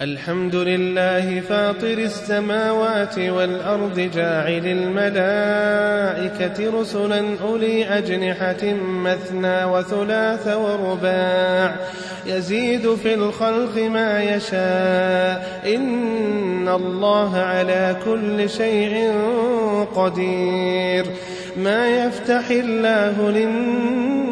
الحمد لله فاطر السماوات والأرض جاعل الملائكة رسلا أولي أجنحة مثنى وثلاث ورباع يزيد في الخلق ما يشاء إن الله على كل شيء قدير ما يفتح الله للناس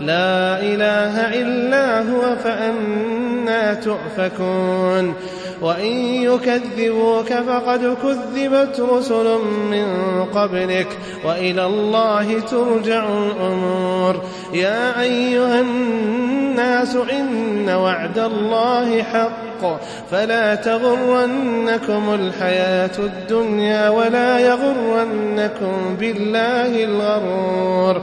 لا إله إلا هو فأنا تؤفكون. وإن يكذبوك فقد كذبت رسل من قبلك وإلى الله ترجع الأمور. يا أيها الناس إن وعد الله حق. فلا تغرنكم الحياة الدنيا ولا يغرنكم بالله الغرور.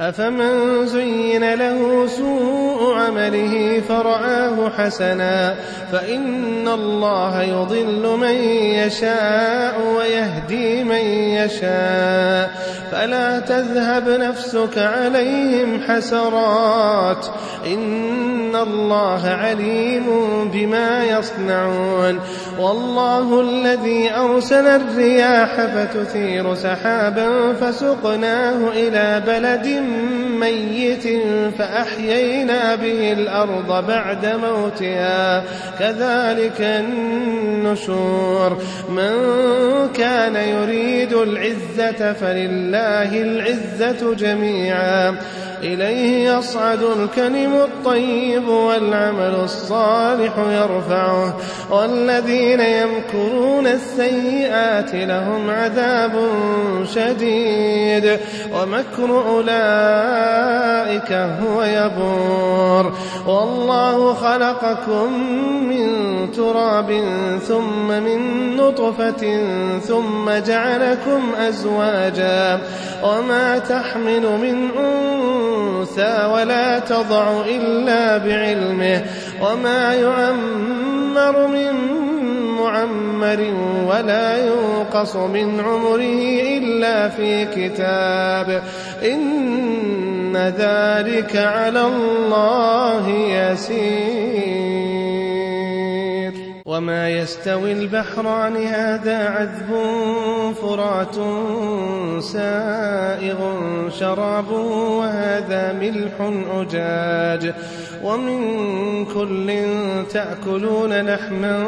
أفمن زين له سوء عمله فرآه حسنا فإن الله يضل من يشاء ويهدي من يشاء فلا تذهب نفسك عليهم حسرات إن الله عليم بما يصنعون والله الذي أرسل الرياح فتثير سحابا فسقناه إلى بلد ميت فأحيينا به الأرض بعد موتها. كذلك النشور. من كان يريد العزة فلله العزة جميعا. إليه يصعد الكلم الطيب والعمل الصالح يرفعه. والذين يمكرون السيئات لهم عذاب شديد. ومكر أولئك هو يبور. والله خلقكم من تراب ثم من نطفة ثم جعلكم أزواجا. وما تحمل من أنثى ولا تضع إلا بعلمه. وما يعمر من معمر ولا ينقص من عمره إلا في كتاب. إن ذلك على الله يسير. وما يستوي البحران هذا عذب فرات سائغ شرابه وهذا ملح أجاج ومن كل تأكلون لحما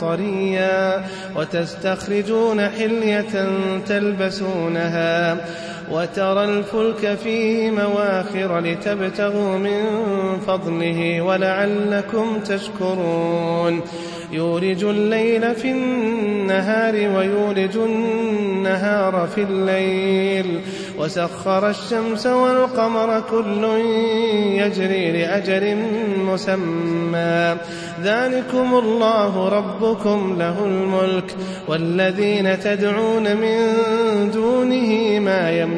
طريا وتستخرجون حلية تلبسونها وترى الفلك فيه مواخر لتبتغوا من فضله ولعلكم تشكرون. يولج الليل في النهار ويولج النهار في الليل. وسخر الشمس والقمر كل يجري لأجل مسمى. ذلكم الله ربكم له الملك. والذين تدعون من دونه ما يملكون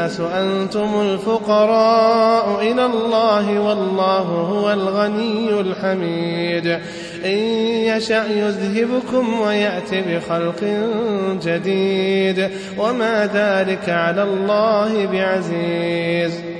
الناس أنتم الفقراء إلى الله والله هو الغني الحميد. إن يشأ يذهبكم ويأت بخلق جديد. وما ذلك على الله بعزيز.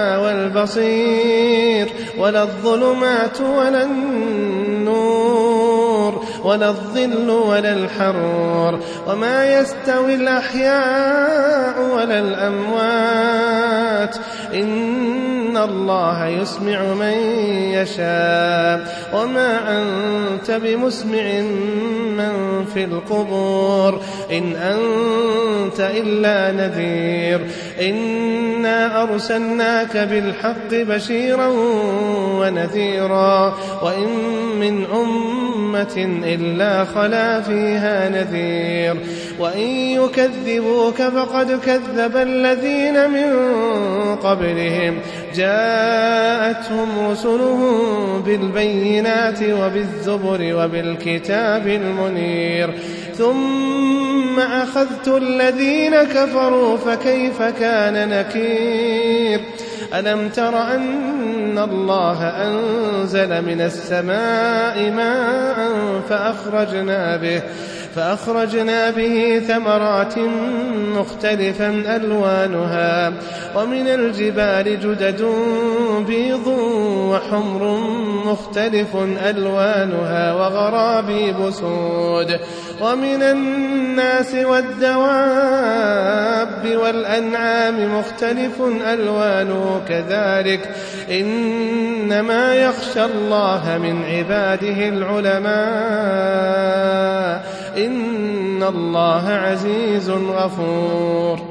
والبصير ولا الظلمات ولا النور ولا الظل ولا الحرور وما يستوي الأحياء ولا الأموات إن الله يسمع من يشاء وما أنت بمسمع من في القبور إن أنت إلا نذير إنا أرسلناك بالحق بشيرا ونذيرا وإن من أمة إلا خلا فيها نذير وإن يكذبوك فقد كذب الذين من قبلهم جاءتهم رسلهم بالبينات وبالزبر وبالكتاب المنير. ثم أخذت الذين كفروا فكيف كان نكير؟ ألم تر أن الله أنزل من السماء ماء فأخرجنا به. فأخرجنا به ثمرات مختلفا ألوانها ومن الجبال جدد بيض وحمر مختلف ألوانها وغرابيب سود ومن الناس والدواب والأنعام مختلف ألوانه كذلك إنما يخشى الله من عباده العلماء. إن الله عزيز غفور.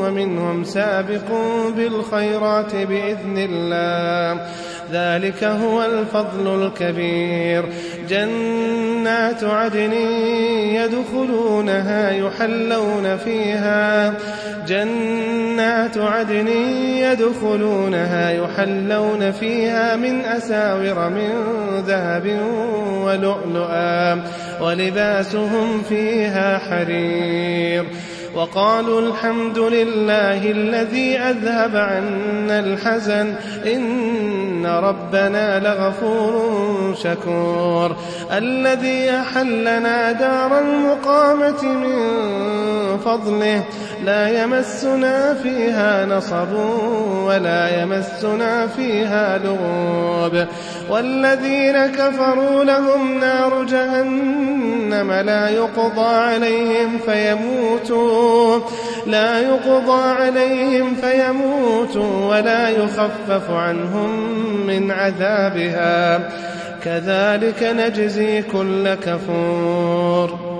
ومنهم سابق بالخيرات بإذن الله. ذلك هو الفضل الكبير. جنات عدن يدخلونها يحلون فيها. جنات عدن يدخلونها يحلون فيها من أساور من ذهب ولؤلؤا ولباسهم فيها حرير. وقالوا الحمد لله الذي أذهب عنا الحزن. إن ربنا لغفور شكور. الذي أحلنا دار المقامة من فضله. لا يمسنا فيها نصب ولا يمسنا فيها لغوب. والذين كفروا لهم نار جهنم لا يقضى عليهم فيموتوا لا يقضى عليهم فيموتوا ولا يخفف عنهم من عذابها. كذلك نجزي كل كفور.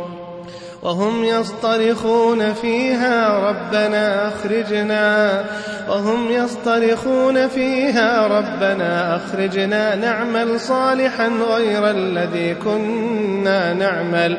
وهم يصطرخون فيها ربنا أخرجنا. وهم يصطرخون فيها ربنا أخرجنا نعمل صالحا غير الذي كنا نعمل.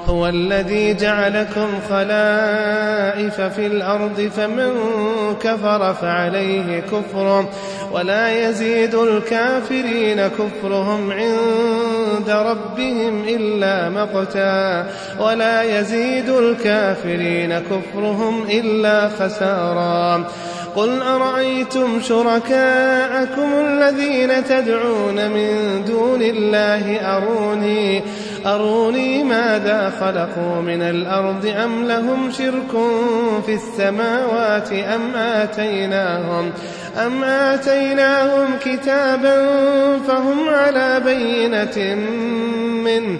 هو الذي جعلكم خلائف في الأرض فمن كفر فعليه كفره ولا يزيد الكافرين كفرهم عند ربهم إلا مقتا. ولا يزيد الكافرين كفرهم إلا خسارا. قل أرأيتم شركاءكم الذين تدعون من دون الله أروني؟ أروني ماذا خلقوا من الأرض أم لهم شرك في السماوات أم آتيناهم أم آتيناهم كتابا فهم على بينة منه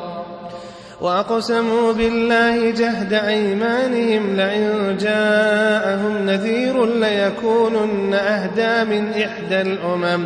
وأقسموا بالله جهد أيمانهم لئن جاءهم نذير ليكونن أهدى من إحدى الأمم.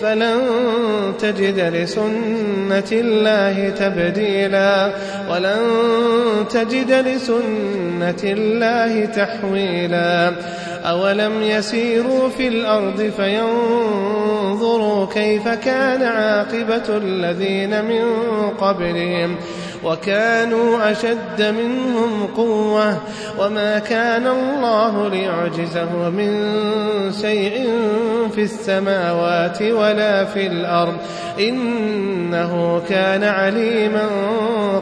فلن تجد لسنة الله تبديلا ولن تجد لسنة الله تحويلا أولم يسيروا في الأرض فينظروا كيف كان عاقبة الذين من قبلهم وكانوا أشد منهم قوة وما كان الله ليعجزه من شيء في السماوات ولا في الأرض إنه كان عليما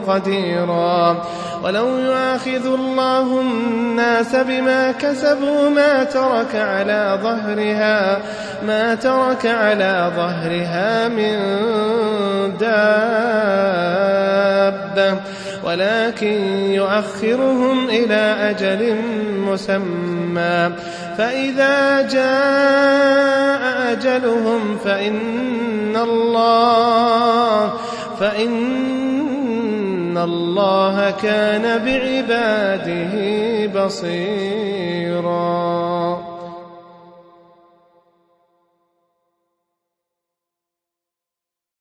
قديرا. ولو يؤاخذ الله الناس بما كسبوا ما ترك على ظهرها ما ترك على ظهرها من دابة. ولكن يؤخرهم إلى أجل مسمى. فإذا جاء أجلهم فإن الله فإن الله كان بعباده بصيراً.